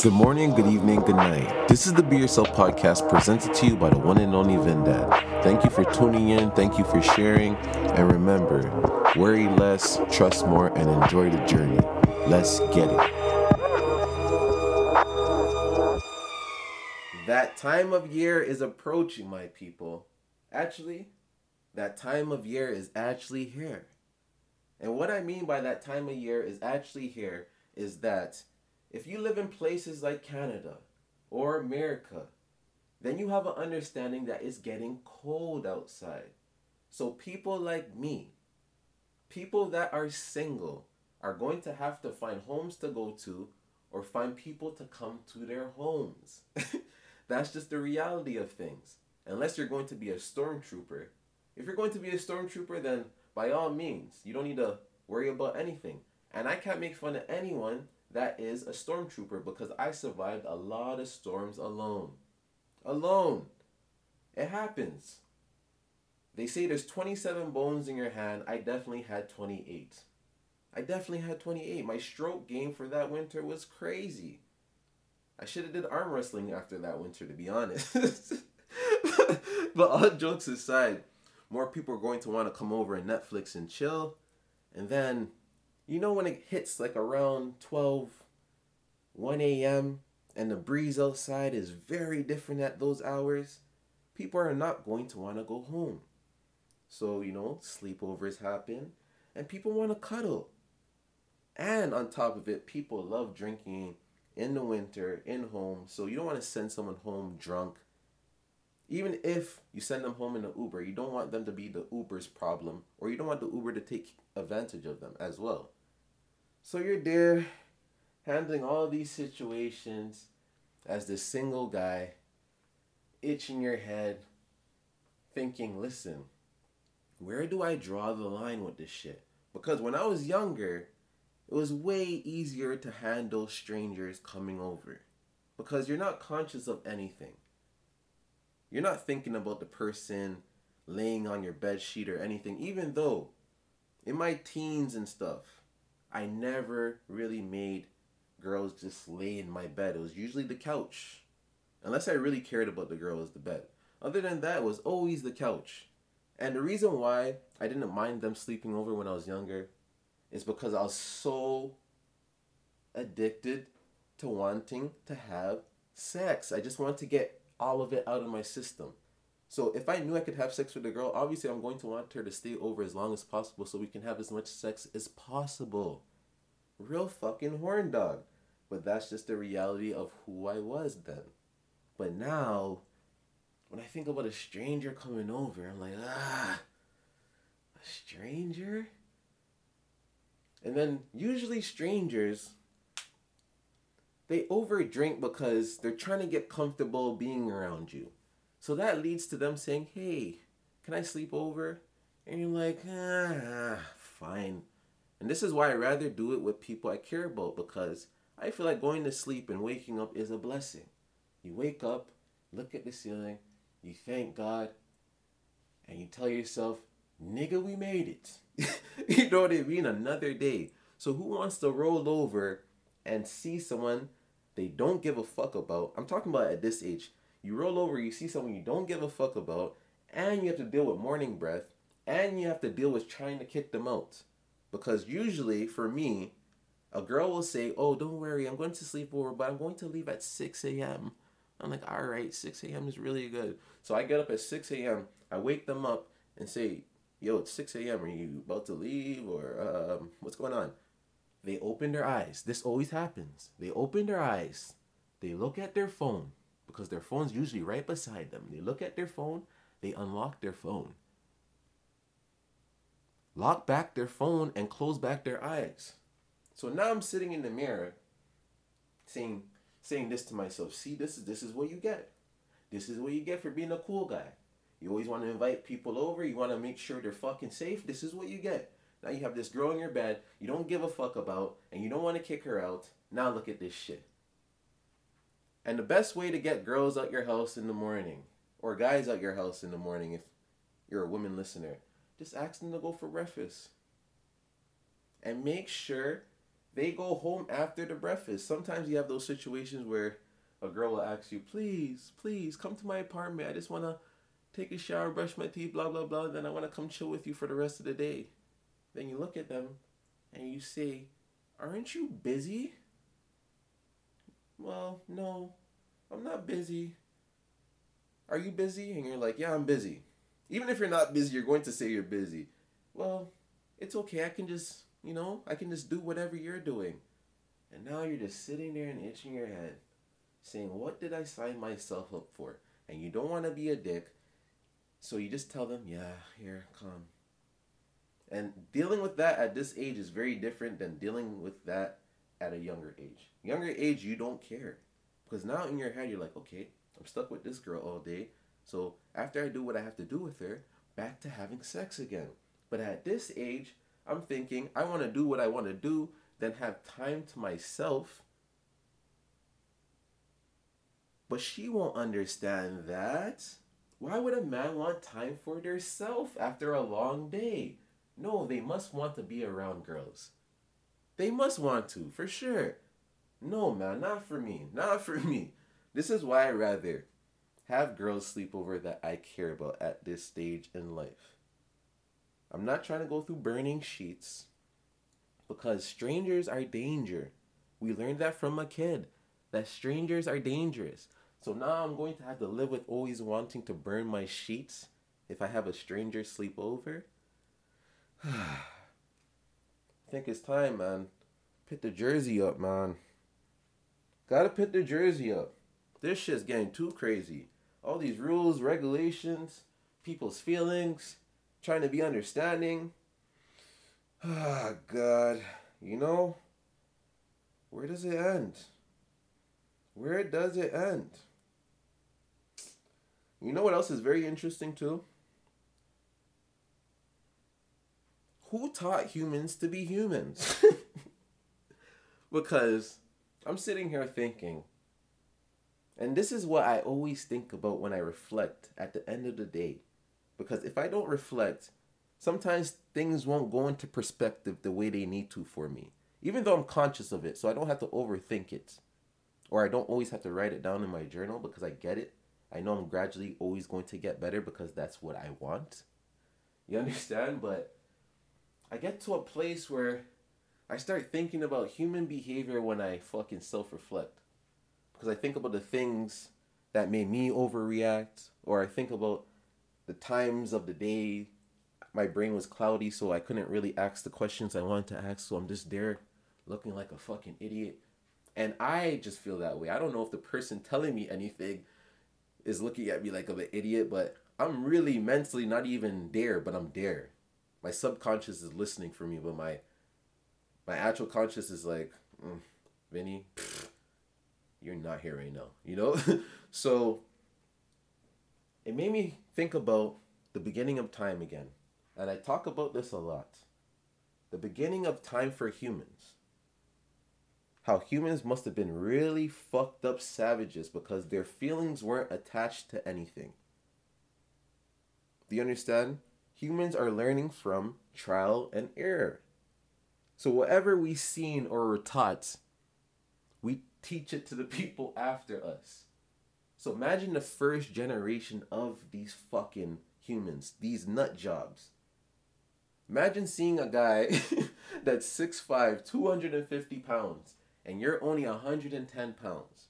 Good morning, good evening, good night. This is the Be Yourself podcast presented to you by the one and only Vendad. Thank you for tuning in, thank you for sharing, and remember worry less, trust more, and enjoy the journey. Let's get it. That time of year is approaching, my people. Actually, that time of year is actually here. And what I mean by that time of year is actually here is that if you live in places like Canada or America, then you have an understanding that it's getting cold outside. So people like me, people that are single, are going to have to find homes to go to or find people to come to their homes. That's just the reality of things. Unless you're going to be a stormtrooper. If you're going to be a stormtrooper, then by all means, you don't need to worry about anything. And I can't make fun of anyone that is a stormtrooper because I survived a lot of storms alone. Alone. It happens. They say there's 27 bones in your hand. I definitely had 28. I definitely had 28. My stroke game for that winter was crazy. I should have did arm wrestling after that winter to be honest. but all jokes aside, more people are going to want to come over and Netflix and chill. And then you know when it hits like around 12, 1 a.m., and the breeze outside is very different at those hours, people are not going to want to go home. So, you know, sleepovers happen, and people want to cuddle. And on top of it, people love drinking in the winter, in home, so you don't want to send someone home drunk. Even if you send them home in an Uber, you don't want them to be the Uber's problem, or you don't want the Uber to take advantage of them as well. So you're there handling all these situations as the single guy, itching your head, thinking, listen, where do I draw the line with this shit? Because when I was younger, it was way easier to handle strangers coming over because you're not conscious of anything. You're not thinking about the person laying on your bed sheet or anything, even though in my teens and stuff, I never really made girls just lay in my bed. It was usually the couch. Unless I really cared about the girl, was the bed. Other than that, it was always the couch. And the reason why I didn't mind them sleeping over when I was younger is because I was so addicted to wanting to have sex. I just wanted to get all of it out of my system. So if I knew I could have sex with a girl, obviously I'm going to want her to stay over as long as possible so we can have as much sex as possible. Real fucking horn dog. But that's just the reality of who I was then. But now, when I think about a stranger coming over, I'm like, ah, a stranger? And then usually strangers, they overdrink because they're trying to get comfortable being around you. So that leads to them saying, hey, can I sleep over? And you're like, ah, fine. And this is why I rather do it with people I care about because I feel like going to sleep and waking up is a blessing. You wake up, look at the ceiling, you thank God, and you tell yourself, nigga, we made it. you know what I mean? Another day. So who wants to roll over and see someone they don't give a fuck about? I'm talking about at this age. You roll over, you see someone you don't give a fuck about, and you have to deal with morning breath, and you have to deal with trying to kick them out. Because usually, for me, a girl will say, Oh, don't worry, I'm going to sleep over, but I'm going to leave at 6 a.m. I'm like, All right, 6 a.m. is really good. So I get up at 6 a.m., I wake them up and say, Yo, it's 6 a.m. Are you about to leave or um, what's going on? They open their eyes. This always happens. They open their eyes, they look at their phone because their phone's usually right beside them. They look at their phone, they unlock their phone lock back their phone and close back their eyes. So now I'm sitting in the mirror saying saying this to myself, see this is this is what you get. This is what you get for being a cool guy. You always want to invite people over, you want to make sure they're fucking safe. This is what you get. Now you have this girl in your bed you don't give a fuck about and you don't want to kick her out. Now look at this shit. And the best way to get girls out your house in the morning or guys out your house in the morning if you're a woman listener just ask them to go for breakfast. And make sure they go home after the breakfast. Sometimes you have those situations where a girl will ask you, please, please come to my apartment. I just want to take a shower, brush my teeth, blah, blah, blah. Then I want to come chill with you for the rest of the day. Then you look at them and you say, aren't you busy? Well, no, I'm not busy. Are you busy? And you're like, yeah, I'm busy. Even if you're not busy, you're going to say you're busy. Well, it's okay. I can just, you know, I can just do whatever you're doing. And now you're just sitting there and itching your head, saying, What did I sign myself up for? And you don't want to be a dick. So you just tell them, Yeah, here, come. And dealing with that at this age is very different than dealing with that at a younger age. Younger age, you don't care. Because now in your head, you're like, okay, I'm stuck with this girl all day. So after I do what I have to do with her, back to having sex again. But at this age, I'm thinking I want to do what I want to do, then have time to myself. But she won't understand that. Why would a man want time for themselves after a long day? No, they must want to be around girls. They must want to, for sure. No, man, not for me. Not for me. This is why I rather have girls sleep over that I care about at this stage in life. I'm not trying to go through burning sheets because strangers are danger. We learned that from a kid that strangers are dangerous. So now I'm going to have to live with always wanting to burn my sheets if I have a stranger sleep over. I think it's time, man. Put the jersey up, man. Gotta put the jersey up. This shit's getting too crazy. All these rules, regulations, people's feelings, trying to be understanding. Ah, God. You know, where does it end? Where does it end? You know what else is very interesting too? Who taught humans to be humans? because I'm sitting here thinking, and this is what I always think about when I reflect at the end of the day. Because if I don't reflect, sometimes things won't go into perspective the way they need to for me. Even though I'm conscious of it, so I don't have to overthink it. Or I don't always have to write it down in my journal because I get it. I know I'm gradually always going to get better because that's what I want. You understand? But I get to a place where I start thinking about human behavior when I fucking self reflect. Because I think about the things that made me overreact, or I think about the times of the day my brain was cloudy, so I couldn't really ask the questions I wanted to ask. So I'm just there looking like a fucking idiot. And I just feel that way. I don't know if the person telling me anything is looking at me like I'm an idiot, but I'm really mentally not even there, but I'm there. My subconscious is listening for me, but my my actual conscious is like, mm, Vinny, pfft, you're not here right now, you know? so it made me think about the beginning of time again. And I talk about this a lot. The beginning of time for humans. How humans must have been really fucked up savages because their feelings weren't attached to anything. Do you understand? Humans are learning from trial and error. So whatever we've seen or were taught, we teach it to the people after us. So imagine the first generation of these fucking humans, these nut jobs. Imagine seeing a guy that's 6'5, 250 pounds, and you're only 110 pounds.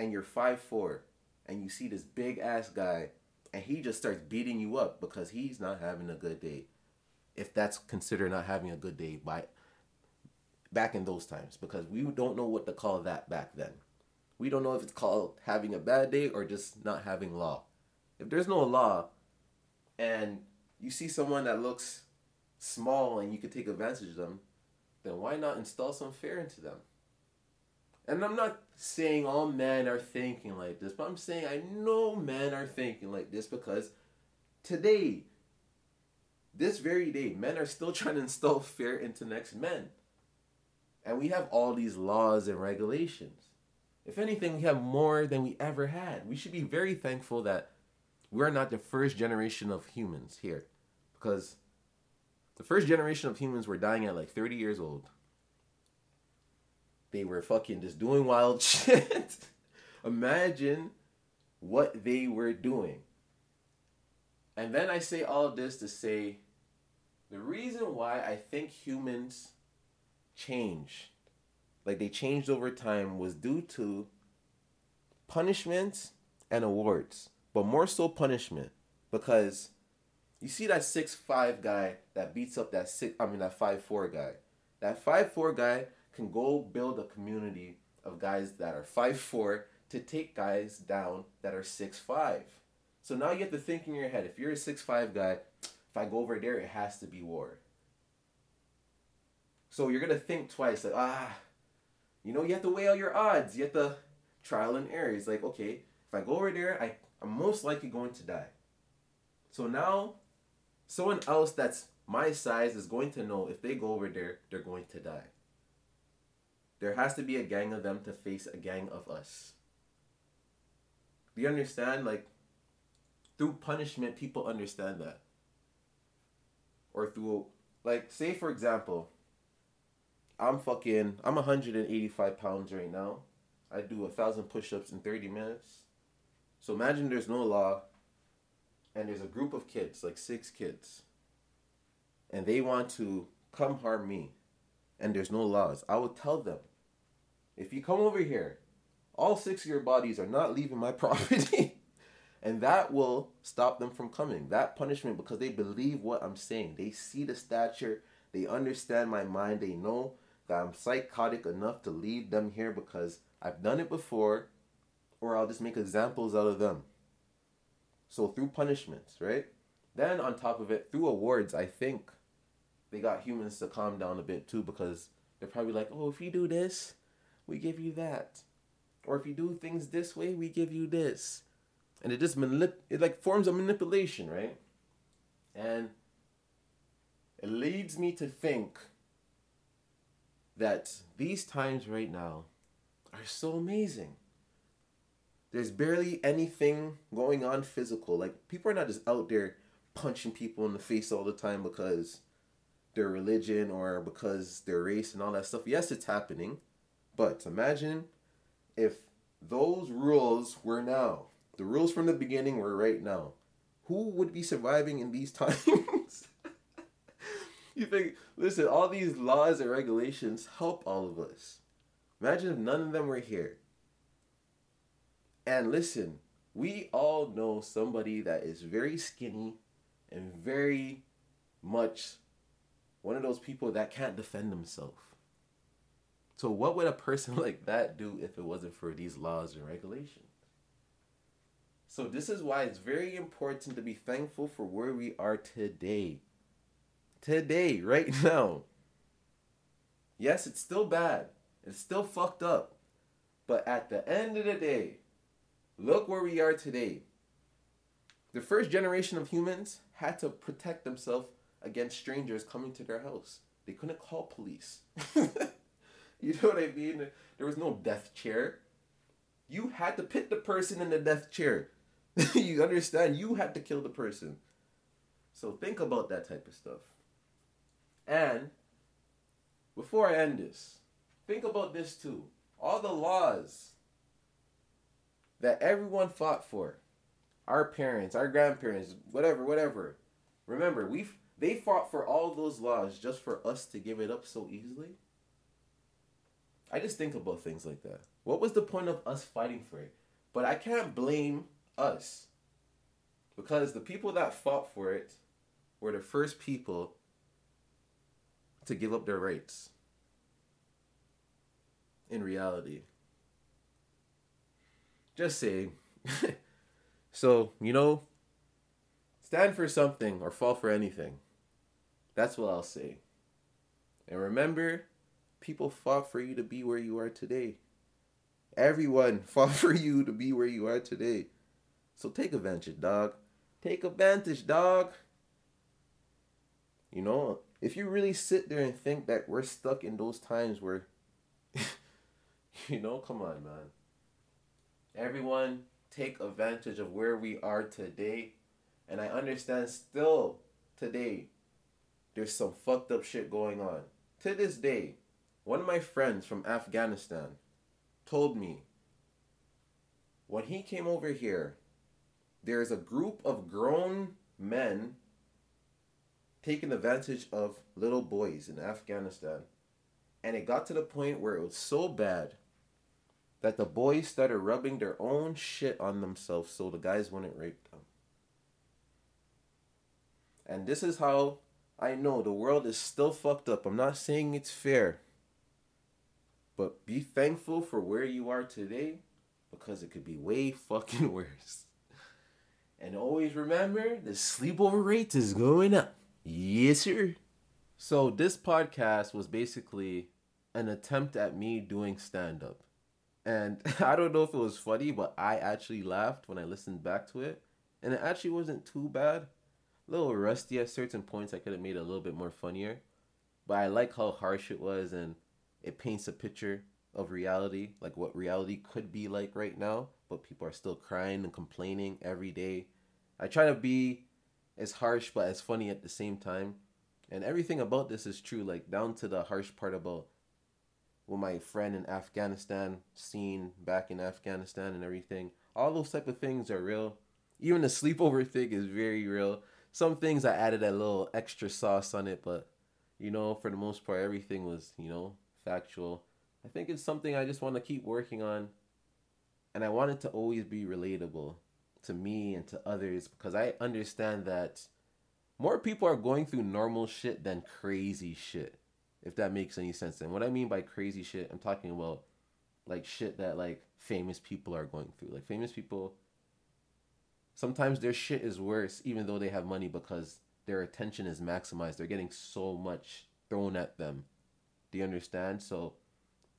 And you're 5'4, and you see this big ass guy, and he just starts beating you up because he's not having a good day if that's considered not having a good day by back in those times because we don't know what to call that back then. We don't know if it's called having a bad day or just not having law. If there's no law and you see someone that looks small and you could take advantage of them, then why not install some fear into them? And I'm not saying all men are thinking like this, but I'm saying I know men are thinking like this because today this very day, men are still trying to install fear into next men. And we have all these laws and regulations. If anything, we have more than we ever had. We should be very thankful that we're not the first generation of humans here. Because the first generation of humans were dying at like 30 years old. They were fucking just doing wild shit. Imagine what they were doing. And then I say all this to say the reason why I think humans change, like they changed over time, was due to punishments and awards, but more so punishment because you see that six five guy that beats up that six I mean that five four guy. That five four guy can go build a community of guys that are five four to take guys down that are six five. So now you have to think in your head, if you're a six five guy, if I go over there, it has to be war. So you're gonna think twice, like, ah, you know, you have to weigh out your odds. You have to trial and error. It's like, okay, if I go over there, I, I'm most likely going to die. So now someone else that's my size is going to know if they go over there, they're going to die. There has to be a gang of them to face a gang of us. Do you understand? Like, through punishment, people understand that. Or through, like, say for example, I'm fucking, I'm 185 pounds right now. I do a thousand push ups in 30 minutes. So imagine there's no law and there's a group of kids, like six kids, and they want to come harm me and there's no laws. I would tell them, if you come over here, all six of your bodies are not leaving my property. and that will stop them from coming. That punishment because they believe what I'm saying. They see the stature, they understand my mind, they know that I'm psychotic enough to leave them here because I've done it before, or I'll just make examples out of them. So through punishments, right? Then on top of it, through awards, I think they got humans to calm down a bit too because they're probably like, oh, if you do this, we give you that. Or if you do things this way, we give you this. And it just manip- it like forms a manipulation, right? And it leads me to think that these times right now are so amazing. There's barely anything going on physical. Like people are not just out there punching people in the face all the time because their religion or because their race and all that stuff. Yes, it's happening. But imagine if those rules were now. The rules from the beginning were right now. Who would be surviving in these times? you think, listen, all these laws and regulations help all of us. Imagine if none of them were here. And listen, we all know somebody that is very skinny and very much one of those people that can't defend themselves. So, what would a person like that do if it wasn't for these laws and regulations? So, this is why it's very important to be thankful for where we are today. Today, right now. Yes, it's still bad. It's still fucked up. But at the end of the day, look where we are today. The first generation of humans had to protect themselves against strangers coming to their house. They couldn't call police. you know what I mean? There was no death chair. You had to put the person in the death chair. you understand? You had to kill the person. So think about that type of stuff. And before I end this, think about this too. All the laws that everyone fought for, our parents, our grandparents, whatever, whatever. Remember, we they fought for all those laws just for us to give it up so easily. I just think about things like that. What was the point of us fighting for it? But I can't blame us because the people that fought for it were the first people to give up their rights in reality. Just saying. so, you know, stand for something or fall for anything. That's what I'll say. And remember, people fought for you to be where you are today. Everyone fought for you to be where you are today. So take advantage, dog. Take advantage, dog. You know, if you really sit there and think that we're stuck in those times where, you know, come on, man. Everyone take advantage of where we are today. And I understand still today, there's some fucked up shit going on. To this day, one of my friends from Afghanistan told me when he came over here, there's a group of grown men taking advantage of little boys in Afghanistan. And it got to the point where it was so bad that the boys started rubbing their own shit on themselves so the guys wouldn't rape them. And this is how I know the world is still fucked up. I'm not saying it's fair. But be thankful for where you are today because it could be way fucking worse. And always remember the sleepover rate is going up. Yes, sir. So, this podcast was basically an attempt at me doing stand up. And I don't know if it was funny, but I actually laughed when I listened back to it. And it actually wasn't too bad. Little rusty at certain points. I could have made it a little bit more funnier. But I like how harsh it was and it paints a picture of reality, like what reality could be like right now. But people are still crying and complaining every day. I try to be as harsh but as funny at the same time. And everything about this is true, like down to the harsh part about with my friend in Afghanistan, scene back in Afghanistan and everything. All those type of things are real. Even the sleepover thing is very real. Some things I added a little extra sauce on it, but you know, for the most part, everything was, you know, factual. I think it's something I just want to keep working on. And I want it to always be relatable to me and to others because I understand that more people are going through normal shit than crazy shit if that makes any sense. And what I mean by crazy shit, I'm talking about like shit that like famous people are going through. Like famous people sometimes their shit is worse even though they have money because their attention is maximized. They're getting so much thrown at them. Do you understand? So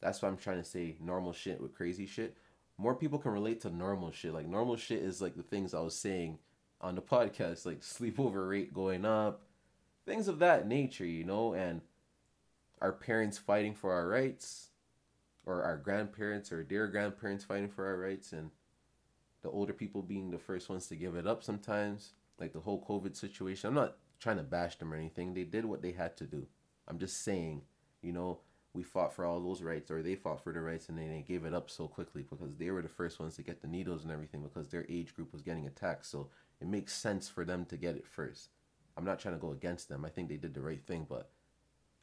that's why I'm trying to say normal shit with crazy shit. More people can relate to normal shit. Like normal shit is like the things I was saying on the podcast, like sleepover rate going up, things of that nature, you know, and our parents fighting for our rights or our grandparents or dear grandparents fighting for our rights and the older people being the first ones to give it up sometimes like the whole covid situation. I'm not trying to bash them or anything. They did what they had to do. I'm just saying you know we fought for all those rights or they fought for the rights and they gave it up so quickly because they were the first ones to get the needles and everything because their age group was getting attacked. So it makes sense for them to get it first. I'm not trying to go against them. I think they did the right thing but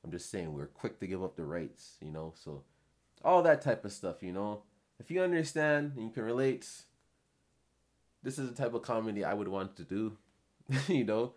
I'm just saying we're quick to give up the rights, you know. So all that type of stuff, you know. If you understand and you can relate, this is the type of comedy I would want to do, you know.